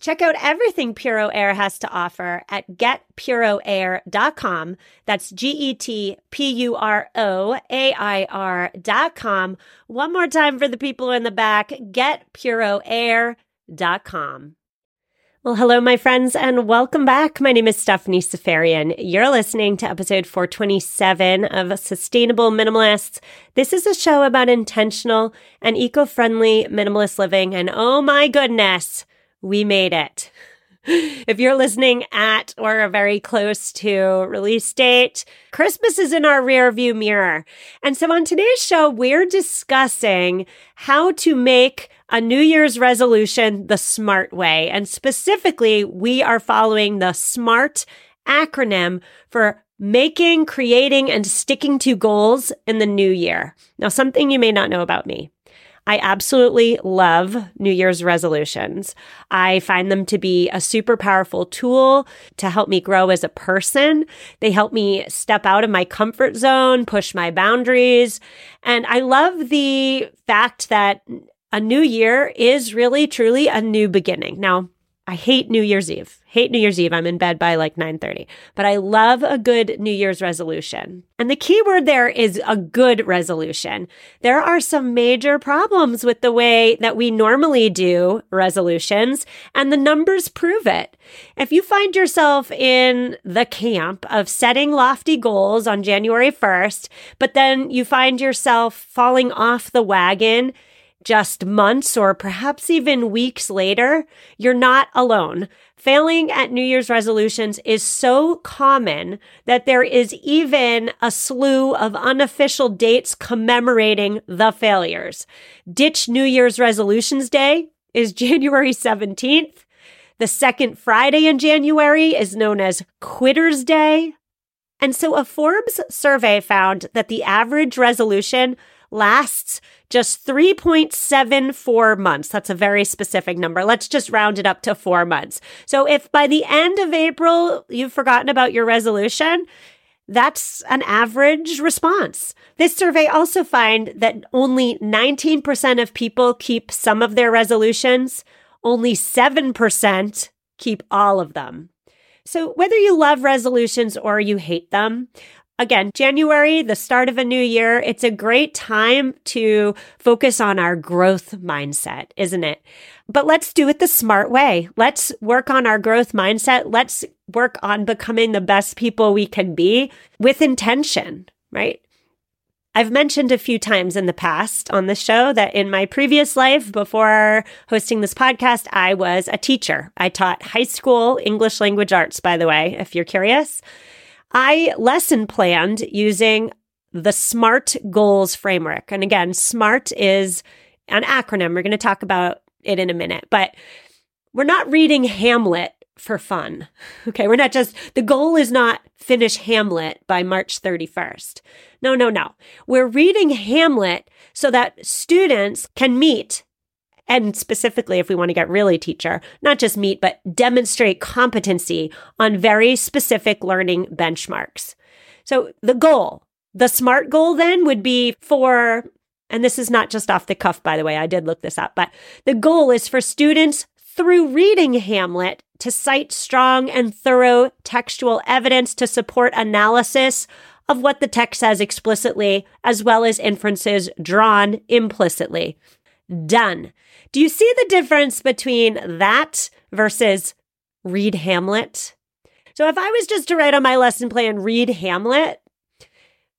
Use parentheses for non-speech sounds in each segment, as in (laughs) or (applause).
Check out everything Puro Air has to offer at getpuroair.com. That's G E T P U R O A I R.com. One more time for the people in the back getpuroair.com. Well, hello, my friends, and welcome back. My name is Stephanie Seferian. You're listening to episode 427 of Sustainable Minimalists. This is a show about intentional and eco friendly minimalist living. And oh my goodness, we made it. If you're listening at or very close to release date, Christmas is in our rearview mirror. And so on today's show, we're discussing how to make a New Year's resolution the smart way. And specifically, we are following the SMART acronym for making, creating, and sticking to goals in the new year. Now, something you may not know about me. I absolutely love New Year's resolutions. I find them to be a super powerful tool to help me grow as a person. They help me step out of my comfort zone, push my boundaries. And I love the fact that a new year is really truly a new beginning. Now, I hate New Year's Eve. Hate New Year's Eve. I'm in bed by like 9:30. But I love a good New Year's resolution. And the key word there is a good resolution. There are some major problems with the way that we normally do resolutions, and the numbers prove it. If you find yourself in the camp of setting lofty goals on January 1st, but then you find yourself falling off the wagon just months or perhaps even weeks later, you're not alone. Failing at New Year's resolutions is so common that there is even a slew of unofficial dates commemorating the failures. Ditch New Year's Resolutions Day is (laughs) January 17th. The second Friday in January is known as Quitter's Day. And so a Forbes survey found that the average resolution lasts just 3.74 months. That's a very specific number. Let's just round it up to four months. So if by the end of April you've forgotten about your resolution, that's an average response. This survey also find that only 19% of people keep some of their resolutions. Only 7% keep all of them. So whether you love resolutions or you hate them, Again, January, the start of a new year, it's a great time to focus on our growth mindset, isn't it? But let's do it the smart way. Let's work on our growth mindset. Let's work on becoming the best people we can be with intention, right? I've mentioned a few times in the past on the show that in my previous life, before hosting this podcast, I was a teacher. I taught high school English language arts, by the way, if you're curious. I lesson planned using the SMART goals framework. And again, SMART is an acronym. We're going to talk about it in a minute, but we're not reading Hamlet for fun. (laughs) Okay. We're not just, the goal is not finish Hamlet by March 31st. No, no, no. We're reading Hamlet so that students can meet and specifically if we want to get really teacher, not just meet, but demonstrate competency on very specific learning benchmarks. So the goal, the SMART goal then would be for, and this is not just off the cuff, by the way, I did look this up, but the goal is for students through reading Hamlet to cite strong and thorough textual evidence to support analysis of what the text says explicitly, as well as inferences drawn implicitly. Done. Do you see the difference between that versus read Hamlet? So if I was just to write on my lesson plan, read Hamlet,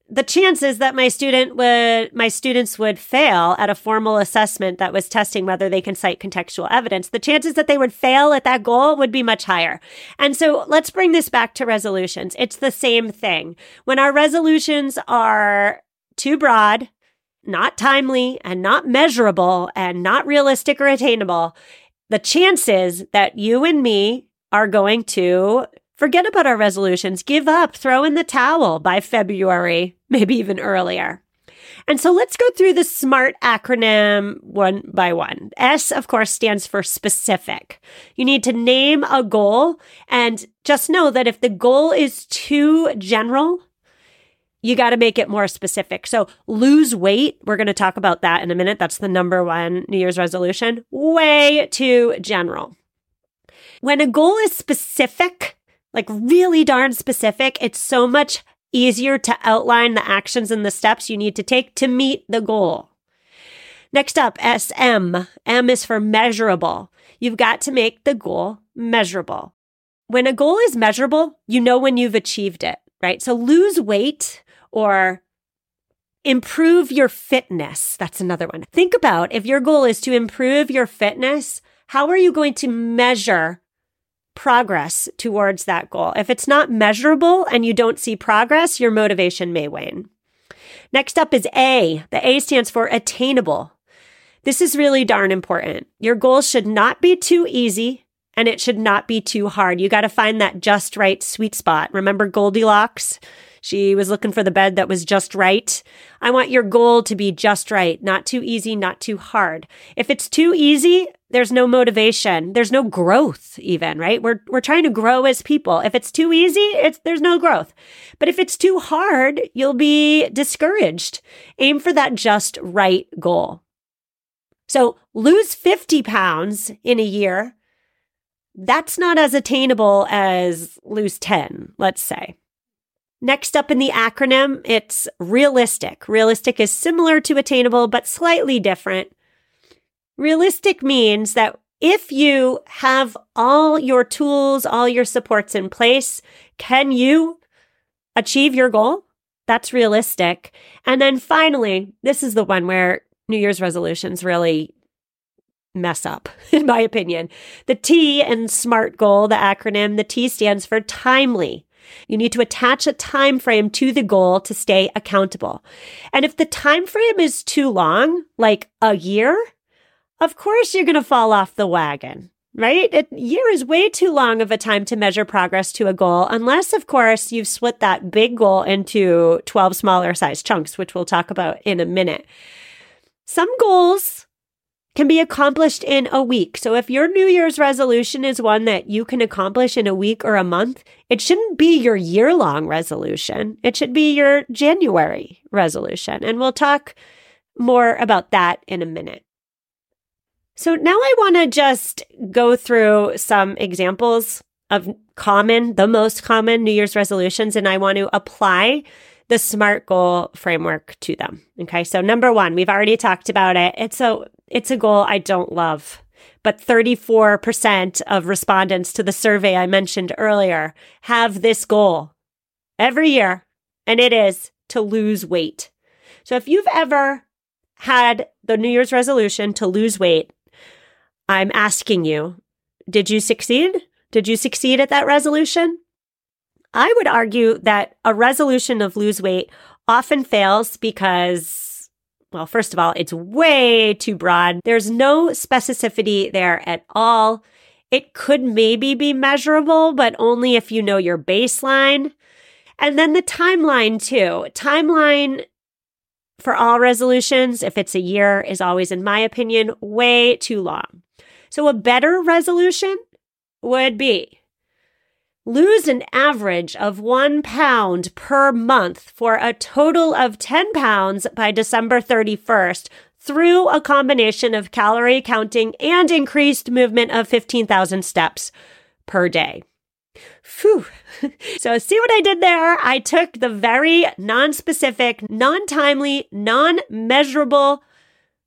the chances that my student would my students would fail at a formal assessment that was testing whether they can cite contextual evidence the chances that they would fail at that goal would be much higher and so let's bring this back to resolutions it's the same thing when our resolutions are too broad not timely and not measurable and not realistic or attainable the chances that you and me are going to Forget about our resolutions, give up, throw in the towel by February, maybe even earlier. And so let's go through the SMART acronym one by one. S, of course, stands for specific. You need to name a goal and just know that if the goal is too general, you got to make it more specific. So lose weight. We're going to talk about that in a minute. That's the number one New Year's resolution. Way too general. When a goal is specific, like really darn specific, it's so much easier to outline the actions and the steps you need to take to meet the goal. Next up, SM. M is for measurable. You've got to make the goal measurable. When a goal is measurable, you know when you've achieved it, right? So lose weight or improve your fitness. That's another one. Think about if your goal is to improve your fitness, how are you going to measure progress towards that goal. If it's not measurable and you don't see progress, your motivation may wane. Next up is A. The A stands for attainable. This is really darn important. Your goals should not be too easy and it should not be too hard. You got to find that just right sweet spot. Remember Goldilocks? She was looking for the bed that was just right. I want your goal to be just right, not too easy, not too hard. If it's too easy, there's no motivation. There's no growth even, right? We're we're trying to grow as people. If it's too easy, it's there's no growth. But if it's too hard, you'll be discouraged. Aim for that just right goal. So, lose 50 pounds in a year. That's not as attainable as lose 10, let's say. Next up in the acronym, it's realistic. Realistic is similar to attainable, but slightly different. Realistic means that if you have all your tools, all your supports in place, can you achieve your goal? That's realistic. And then finally, this is the one where New Year's resolutions really mess up, (laughs) in my opinion. The T in SMART goal, the acronym, the T stands for timely. You need to attach a time frame to the goal to stay accountable. And if the time frame is too long, like a year, of course you're going to fall off the wagon, right? A year is way too long of a time to measure progress to a goal, unless, of course, you've split that big goal into 12 smaller size chunks, which we'll talk about in a minute. Some goals can be accomplished in a week. So if your New Year's resolution is one that you can accomplish in a week or a month, it shouldn't be your year long resolution. It should be your January resolution. And we'll talk more about that in a minute. So now I want to just go through some examples of common, the most common New Year's resolutions, and I want to apply the SMART goal framework to them. Okay. So number one, we've already talked about it. It's a, it's a goal I don't love, but 34% of respondents to the survey I mentioned earlier have this goal every year, and it is to lose weight. So if you've ever had the New Year's resolution to lose weight, I'm asking you, did you succeed? Did you succeed at that resolution? I would argue that a resolution of lose weight often fails because, well, first of all, it's way too broad. There's no specificity there at all. It could maybe be measurable, but only if you know your baseline. And then the timeline, too. Timeline for all resolutions, if it's a year, is always, in my opinion, way too long. So a better resolution would be lose an average of one pound per month for a total of 10 pounds by December 31st through a combination of calorie counting and increased movement of 15,000 steps per day. Phew. (laughs) so, see what I did there? I took the very non specific, non timely, non measurable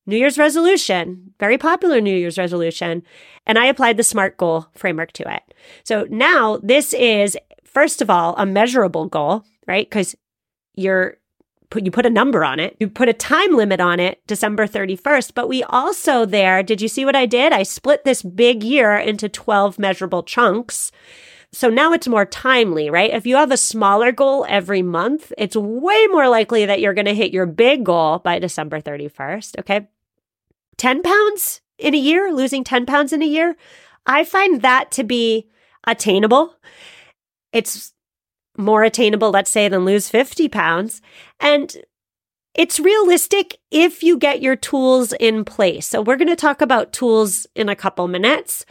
New Year's resolution, very popular New Year's resolution, and I applied the SMART goal framework to it. So now this is, first of all, a measurable goal, right? Because you're put you put a number on it. You put a time limit on it, December 31st. But we also there, did you see what I did? I split this big year into 12 measurable chunks. So now it's more timely, right? If you have a smaller goal every month, it's way more likely that you're going to hit your big goal by December 31st. Okay. 10 pounds in a year, losing 10 pounds in a year. I find that to be attainable. It's more attainable, let's say, than lose 50 pounds. And it's realistic if you get your tools in place. So we're going to talk about tools in a couple minutes.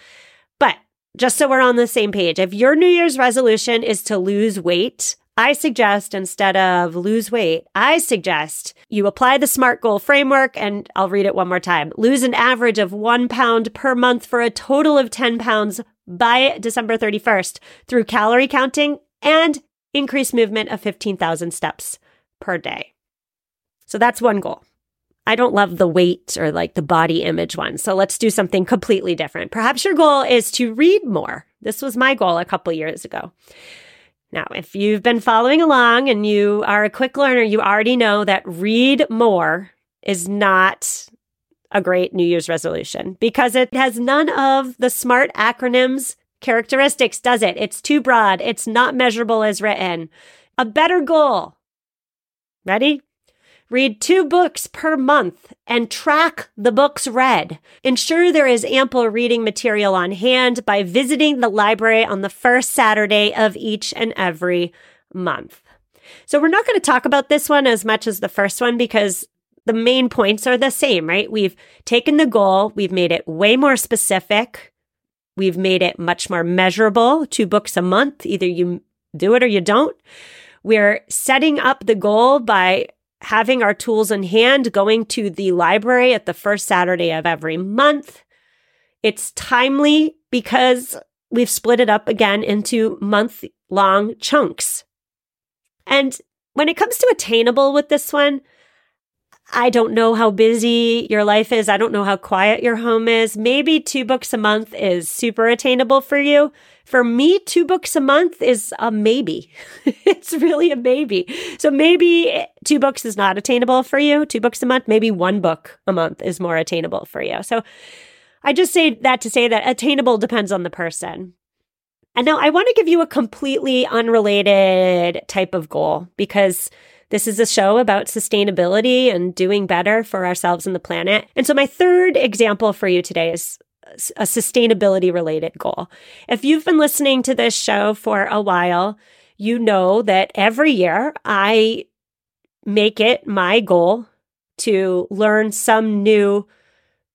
But just so we're on the same page, if your New Year's resolution is to lose weight, I suggest instead of lose weight, I suggest you apply the SMART goal framework and I'll read it one more time. Lose an average of one pound per month for a total of 10 pounds by December 31st through calorie counting and increase movement of 15,000 steps per day. So that's one goal. I don't love the weight or like the body image one. So let's do something completely different. Perhaps your goal is to read more. This was my goal a couple years ago. Now, if you've been following along and you are a quick learner, you already know that read more is not a great New Year's resolution because it has none of the SMART acronyms characteristics, does it? It's too broad. It's not measurable as written. A better goal. Ready? Read two books per month and track the books read. Ensure there is ample reading material on hand by visiting the library on the first Saturday of each and every month. So we're not going to talk about this one as much as the first one because the main points are the same, right? We've taken the goal, we've made it way more specific. We've made it much more measurable, two books a month. Either you do it or you don't. We're setting up the goal by having our tools in hand, going to the library at the first Saturday of every month. It's timely because we've split it up again into month long chunks. And when it comes to attainable with this one, I don't know how busy your life is. I don't know how quiet your home is. Maybe two books a month is super attainable for you. For me, two books a month is a maybe. (laughs) it's really a maybe. So maybe two books is not attainable for you, two books a month. Maybe one book a month is more attainable for you. So I just say that to say that attainable depends on the person. And now I want to give you a completely unrelated type of goal because this is a show about sustainability and doing better for ourselves and the planet. And so my third example for you today is a sustainability related goal. If you've been listening to this show for a while, you know that every year I make it my goal to learn some new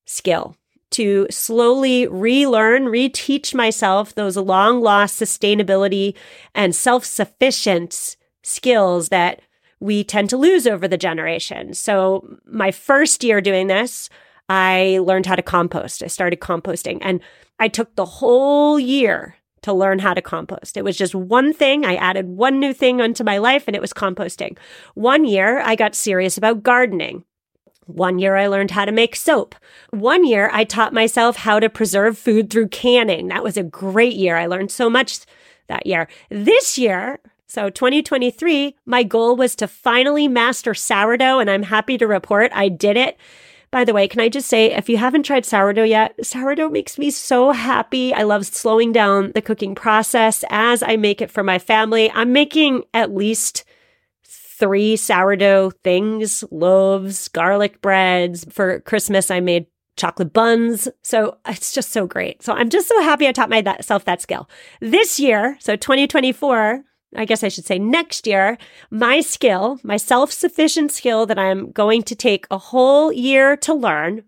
skill, to slowly relearn, reteach myself those long lost sustainability and self sufficient skills that we tend to lose over the generations. So, my first year doing this, I learned how to compost. I started composting and I took the whole year to learn how to compost. It was just one thing. I added one new thing onto my life and it was composting. One year I got serious about gardening. One year I learned how to make soap. One year I taught myself how to preserve food through canning. That was a great year. I learned so much that year. This year, so 2023, my goal was to finally master sourdough, and I'm happy to report I did it. By the way, can I just say, if you haven't tried sourdough yet, sourdough makes me so happy. I love slowing down the cooking process as I make it for my family. I'm making at least three sourdough things loaves, garlic breads. For Christmas, I made chocolate buns. So it's just so great. So I'm just so happy I taught myself that skill. This year, so 2024, I guess I should say next year, my skill, my self sufficient skill that I'm going to take a whole year to learn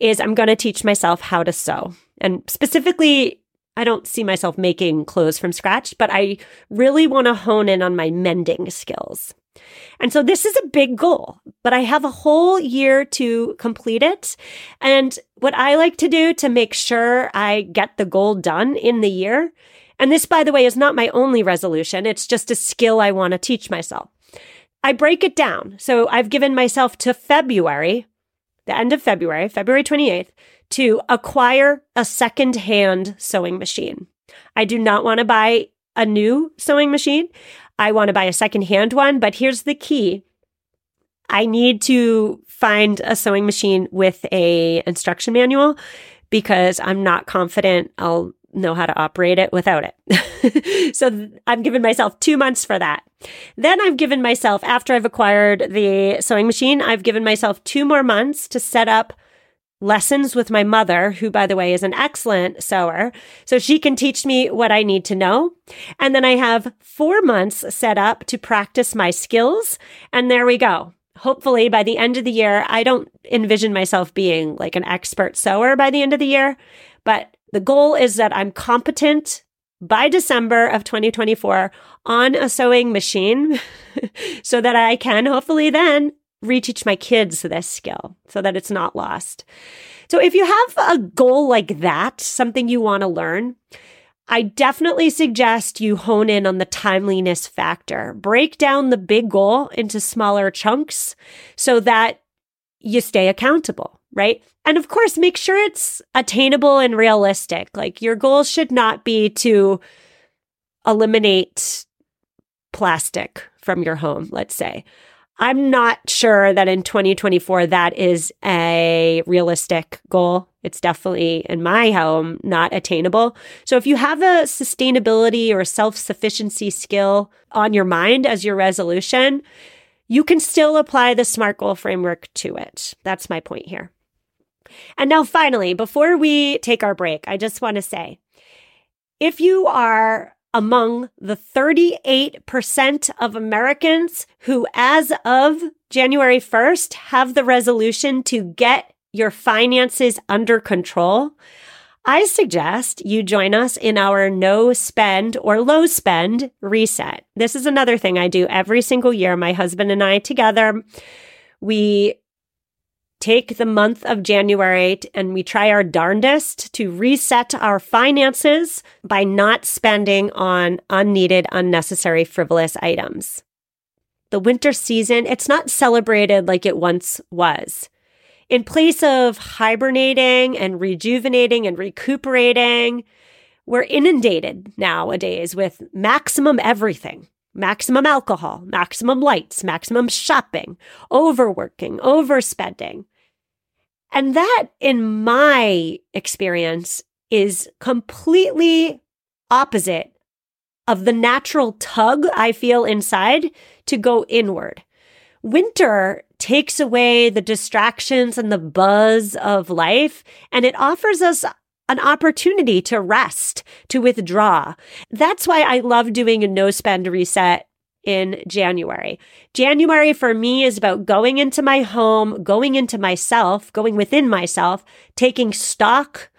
is I'm going to teach myself how to sew. And specifically, I don't see myself making clothes from scratch, but I really want to hone in on my mending skills. And so this is a big goal, but I have a whole year to complete it. And what I like to do to make sure I get the goal done in the year and this, by the way, is not my only resolution. It's just a skill I want to teach myself. I break it down. So I've given myself to February, the end of February, February 28th, to acquire a second hand sewing machine. I do not want to buy a new sewing machine. I want to buy a second hand one, but here's the key. I need to find a sewing machine with a instruction manual because I'm not confident I'll know how to operate it without it. (laughs) so I've given myself two months for that. Then I've given myself, after I've acquired the sewing machine, I've given myself two more months to set up lessons with my mother, who, by the way, is an excellent sewer. So she can teach me what I need to know. And then I have four months set up to practice my skills. And there we go. Hopefully, by the end of the year, I don't envision myself being like an expert sewer by the end of the year, but the goal is that I'm competent by December of 2024 on a sewing machine (laughs) so that I can hopefully then reteach my kids this skill so that it's not lost. So if you have a goal like that, something you want to learn, I definitely suggest you hone in on the timeliness factor. Break down the big goal into smaller chunks so that you stay accountable, right? And of course, make sure it's attainable and realistic. Like your goal should not be to eliminate plastic from your home, let's say. I'm not sure that in 2024 that is a realistic goal. It's definitely in my home not attainable. So if you have a sustainability or self sufficiency skill on your mind as your resolution, you can still apply the SMART goal framework to it. That's my point here. And now, finally, before we take our break, I just want to say if you are among the 38% of Americans who, as of January 1st, have the resolution to get your finances under control, I suggest you join us in our no spend or low spend reset. This is another thing I do every single year. My husband and I together, we take the month of January and we try our darndest to reset our finances by not spending on unneeded, unnecessary, frivolous items. The winter season, it's not celebrated like it once was. In place of hibernating and rejuvenating and recuperating, we're inundated nowadays with maximum everything maximum alcohol, maximum lights, maximum shopping, overworking, overspending. And that, in my experience, is completely opposite of the natural tug I feel inside to go inward. Winter takes away the distractions and the buzz of life, and it offers us an opportunity to rest, to withdraw. That's why I love doing a no spend reset in January. January for me is about going into my home, going into myself, going within myself, taking stock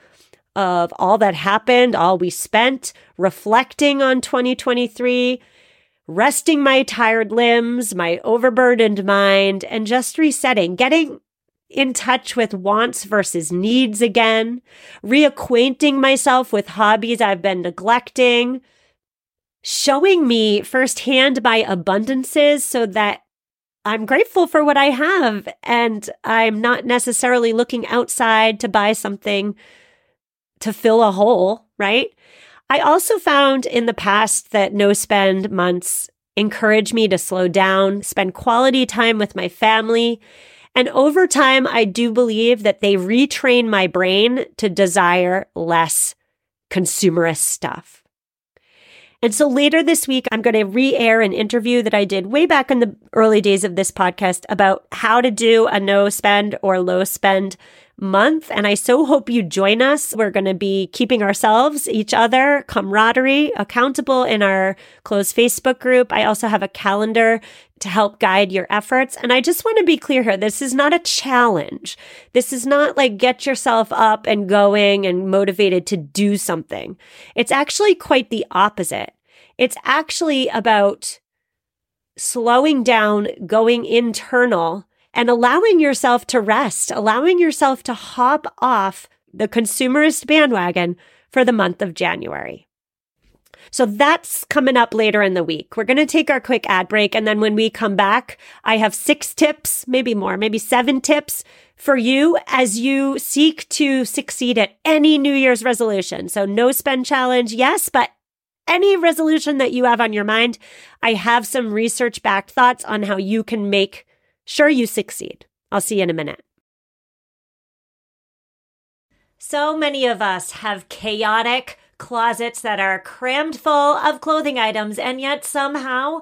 of all that happened, all we spent, reflecting on 2023, resting my tired limbs, my overburdened mind, and just resetting, getting in touch with wants versus needs again, reacquainting myself with hobbies I've been neglecting, showing me firsthand my abundances so that I'm grateful for what I have and I'm not necessarily looking outside to buy something to fill a hole, right? I also found in the past that no spend months encourage me to slow down, spend quality time with my family. And over time, I do believe that they retrain my brain to desire less consumerist stuff. And so later this week, I'm going to re air an interview that I did way back in the early days of this podcast about how to do a no spend or low spend month. And I so hope you join us. We're going to be keeping ourselves, each other, camaraderie accountable in our closed Facebook group. I also have a calendar to help guide your efforts. And I just want to be clear here. This is not a challenge. This is not like get yourself up and going and motivated to do something. It's actually quite the opposite. It's actually about slowing down, going internal, and allowing yourself to rest, allowing yourself to hop off the consumerist bandwagon for the month of January. So that's coming up later in the week. We're going to take our quick ad break. And then when we come back, I have six tips, maybe more, maybe seven tips for you as you seek to succeed at any New Year's resolution. So no spend challenge. Yes, but any resolution that you have on your mind, I have some research backed thoughts on how you can make sure you succeed. I'll see you in a minute. So many of us have chaotic closets that are crammed full of clothing items, and yet somehow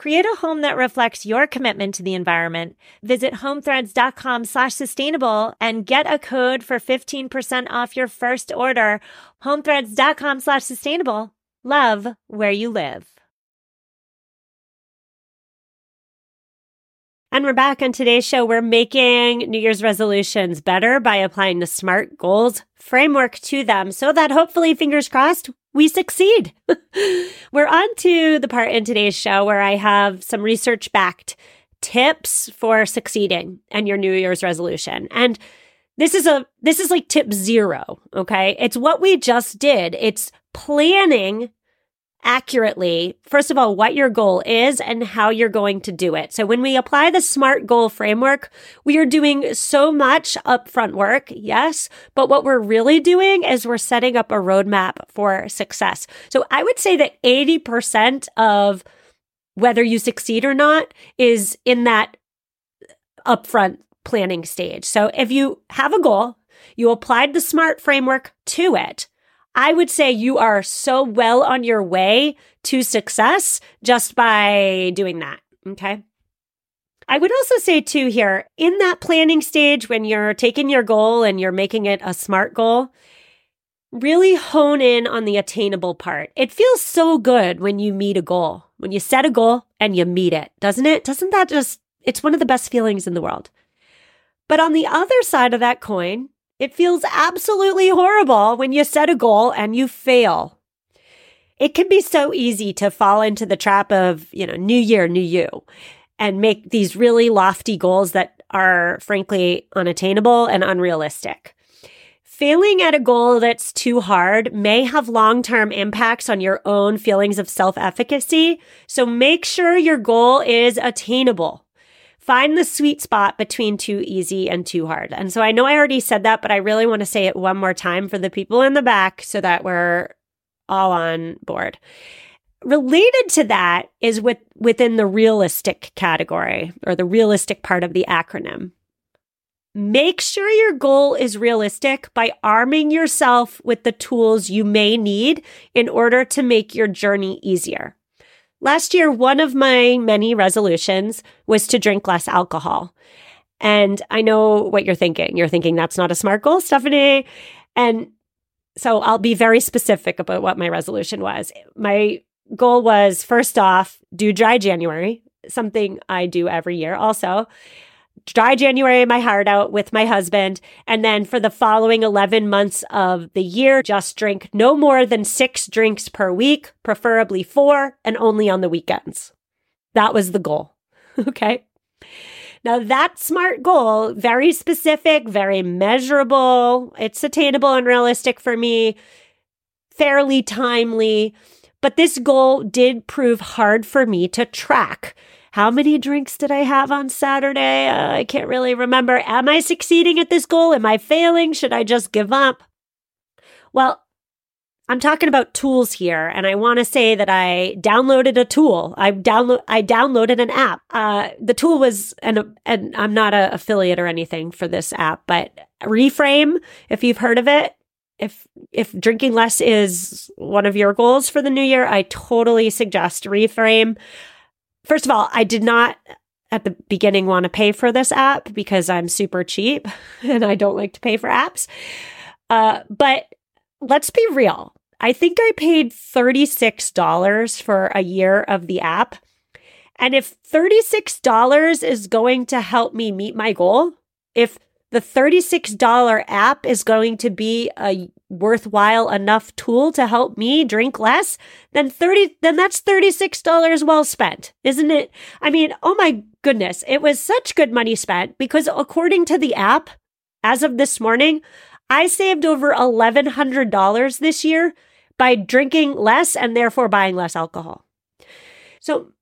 Create a home that reflects your commitment to the environment. Visit homethreads.com slash sustainable and get a code for 15% off your first order. Homethreads.com slash sustainable. Love where you live. And we're back on today's show. We're making New Year's resolutions better by applying the SMART goals framework to them so that hopefully, fingers crossed, we succeed. (laughs) we're on to the part in today's show where I have some research backed tips for succeeding and your New Year's resolution. And this is a this is like tip 0, okay? It's what we just did. It's planning accurately, first of all, what your goal is and how you're going to do it. So when we apply the SMART goal framework, we are doing so much upfront work, yes, but what we're really doing is we're setting up a roadmap for success. So I would say that 80% of whether you succeed or not is in that upfront planning stage. So if you have a goal, you applied the SMART framework to it, I would say you are so well on your way to success just by doing that. Okay. I would also say, too, here in that planning stage, when you're taking your goal and you're making it a smart goal, really hone in on the attainable part. It feels so good when you meet a goal, when you set a goal and you meet it, doesn't it? Doesn't that just, it's one of the best feelings in the world. But on the other side of that coin, it feels absolutely horrible when you set a goal and you fail. It can be so easy to fall into the trap of, you know, new year, new you and make these really lofty goals that are frankly unattainable and unrealistic. Failing at a goal that's too hard may have long term impacts on your own feelings of self efficacy. So make sure your goal is attainable find the sweet spot between too easy and too hard. And so I know I already said that, but I really want to say it one more time for the people in the back so that we're all on board. Related to that is with within the realistic category or the realistic part of the acronym. Make sure your goal is realistic by arming yourself with the tools you may need in order to make your journey easier. Last year, one of my many resolutions was to drink less alcohol. And I know what you're thinking. You're thinking that's not a smart goal, Stephanie. And so I'll be very specific about what my resolution was. My goal was first off, do dry January, something I do every year also dry January my heart out with my husband. And then for the following 11 months of the year, just drink no more than six drinks per week, preferably four, and only on the weekends. That was the goal. (laughs) okay. Now, that SMART goal, very specific, very measurable, it's attainable and realistic for me, fairly timely. But this goal did prove hard for me to track. How many drinks did I have on Saturday? Uh, I can't really remember. Am I succeeding at this goal? Am I failing? Should I just give up? Well, I'm talking about tools here, and I want to say that I downloaded a tool. I download I downloaded an app. Uh, the tool was, and and I'm not an affiliate or anything for this app, but Reframe. If you've heard of it, if if drinking less is one of your goals for the new year, I totally suggest Reframe. First of all, I did not at the beginning want to pay for this app because I'm super cheap (laughs) and I don't like to pay for apps. Uh, but let's be real. I think I paid $36 for a year of the app. And if $36 is going to help me meet my goal, if the $36 app is going to be a worthwhile enough tool to help me drink less, then 30 then that's $36 well spent, isn't it? I mean, oh my goodness, it was such good money spent because according to the app, as of this morning, I saved over $1100 this year by drinking less and therefore buying less alcohol. So,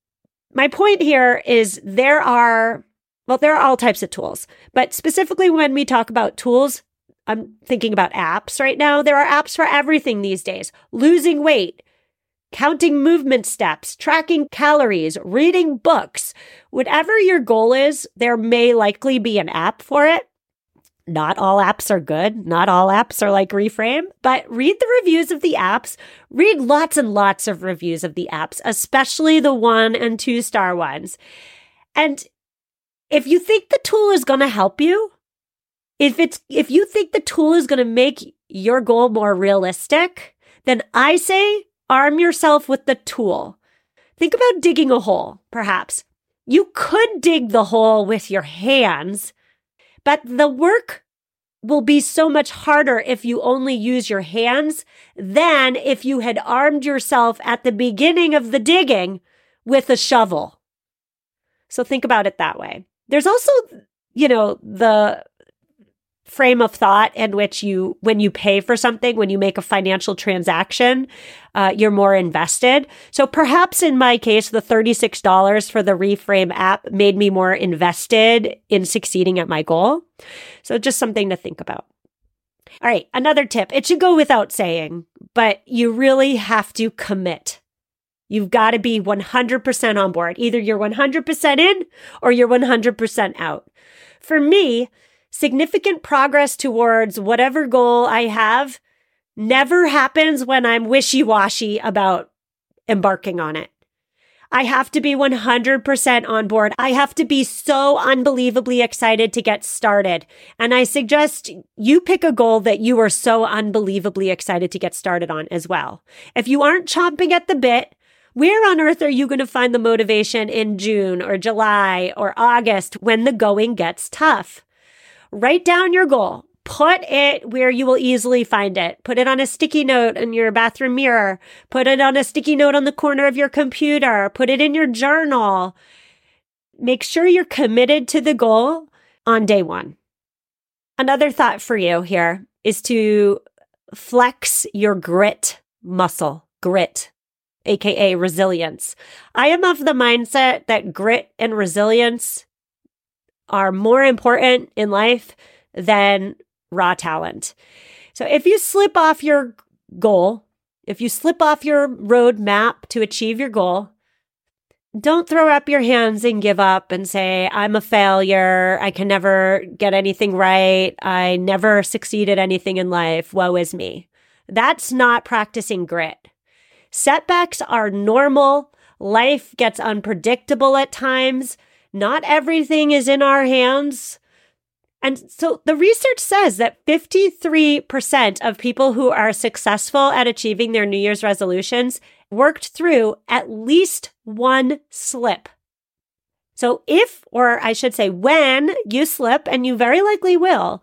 my point here is there are, well, there are all types of tools, but specifically when we talk about tools, I'm thinking about apps right now. There are apps for everything these days losing weight, counting movement steps, tracking calories, reading books. Whatever your goal is, there may likely be an app for it not all apps are good. Not all apps are like Reframe, but read the reviews of the apps. Read lots and lots of reviews of the apps, especially the one and two star ones. And if you think the tool is going to help you, if it's if you think the tool is going to make your goal more realistic, then I say arm yourself with the tool. Think about digging a hole, perhaps. You could dig the hole with your hands, but the work will be so much harder if you only use your hands than if you had armed yourself at the beginning of the digging with a shovel. So think about it that way. There's also, you know, the frame of thought in which you, when you pay for something, when you make a financial transaction, uh, you're more invested. So perhaps in my case, the $36 for the Reframe app made me more invested in succeeding at my goal. So just something to think about. All right, another tip. It should go without saying, but you really have to commit. You've got to be 100% on board. Either you're 100% in or you're 100% out. For me, significant progress towards whatever goal I have never happens when I'm wishy washy about embarking on it. I have to be 100% on board. I have to be so unbelievably excited to get started. And I suggest you pick a goal that you are so unbelievably excited to get started on as well. If you aren't chomping at the bit, where on earth are you going to find the motivation in June or July or August when the going gets tough? Write down your goal. Put it where you will easily find it. Put it on a sticky note in your bathroom mirror. Put it on a sticky note on the corner of your computer. Put it in your journal. Make sure you're committed to the goal on day one. Another thought for you here is to flex your grit muscle, grit, aka resilience. I am of the mindset that grit and resilience are more important in life than raw talent. So if you slip off your goal, if you slip off your roadmap to achieve your goal, don't throw up your hands and give up and say, I'm a failure. I can never get anything right. I never succeeded anything in life. Woe is me. That's not practicing grit. Setbacks are normal. Life gets unpredictable at times. Not everything is in our hands. And so the research says that 53% of people who are successful at achieving their New Year's resolutions worked through at least one slip. So if, or I should say, when you slip, and you very likely will,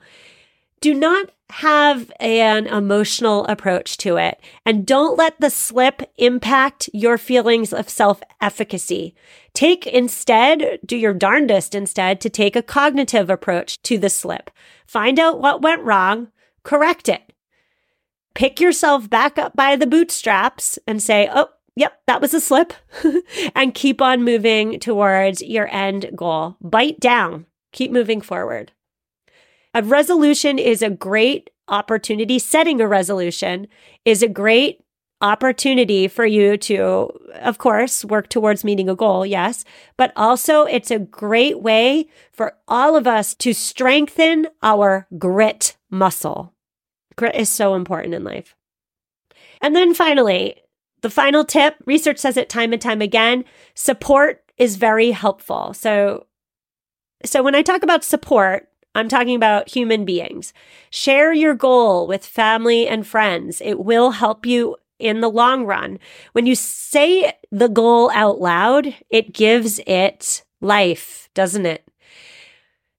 do not have an emotional approach to it and don't let the slip impact your feelings of self efficacy. Take instead, do your darndest instead to take a cognitive approach to the slip. Find out what went wrong, correct it. Pick yourself back up by the bootstraps and say, oh, yep, that was a slip, (laughs) and keep on moving towards your end goal. Bite down, keep moving forward. A resolution is a great opportunity. Setting a resolution is a great opportunity for you to, of course, work towards meeting a goal, yes, but also it's a great way for all of us to strengthen our grit muscle. Grit is so important in life. And then finally, the final tip research says it time and time again support is very helpful. So, so when I talk about support, I'm talking about human beings. Share your goal with family and friends. It will help you in the long run. When you say the goal out loud, it gives it life, doesn't it?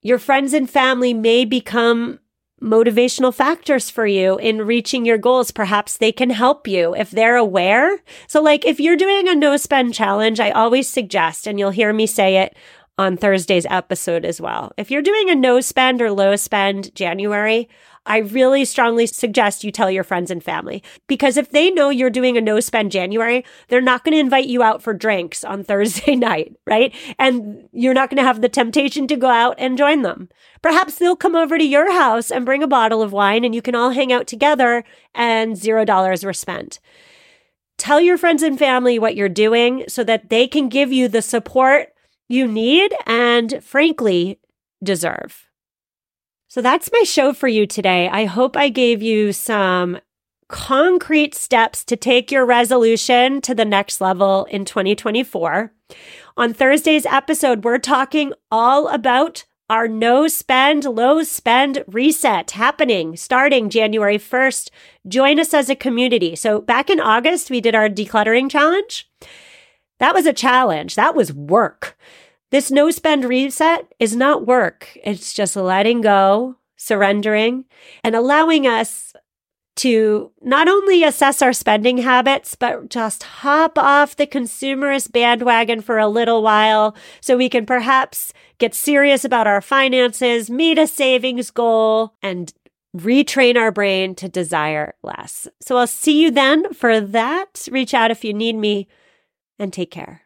Your friends and family may become motivational factors for you in reaching your goals. Perhaps they can help you if they're aware. So, like if you're doing a no spend challenge, I always suggest, and you'll hear me say it on Thursday's episode as well. If you're doing a no spend or low spend January, I really strongly suggest you tell your friends and family because if they know you're doing a no spend January, they're not going to invite you out for drinks on (laughs) Thursday night, right? And you're not going to have the temptation to go out and join them. Perhaps they'll come over to your house and bring a bottle of wine and you can all hang out together and zero dollars were spent. Tell your friends and family what you're doing so that they can give you the support you need and frankly deserve. So that's my show for you today. I hope I gave you some concrete steps to take your resolution to the next level in 2024. On Thursday's episode, we're talking all about our no spend, low spend reset happening starting January 1st. Join us as a community. So back in August, we did our decluttering challenge. That was a challenge. That was work. This no spend reset is not work. It's just letting go, surrendering, and allowing us to not only assess our spending habits, but just hop off the consumerist bandwagon for a little while so we can perhaps get serious about our finances, meet a savings goal, and retrain our brain to desire less. So I'll see you then for that. Reach out if you need me and take care.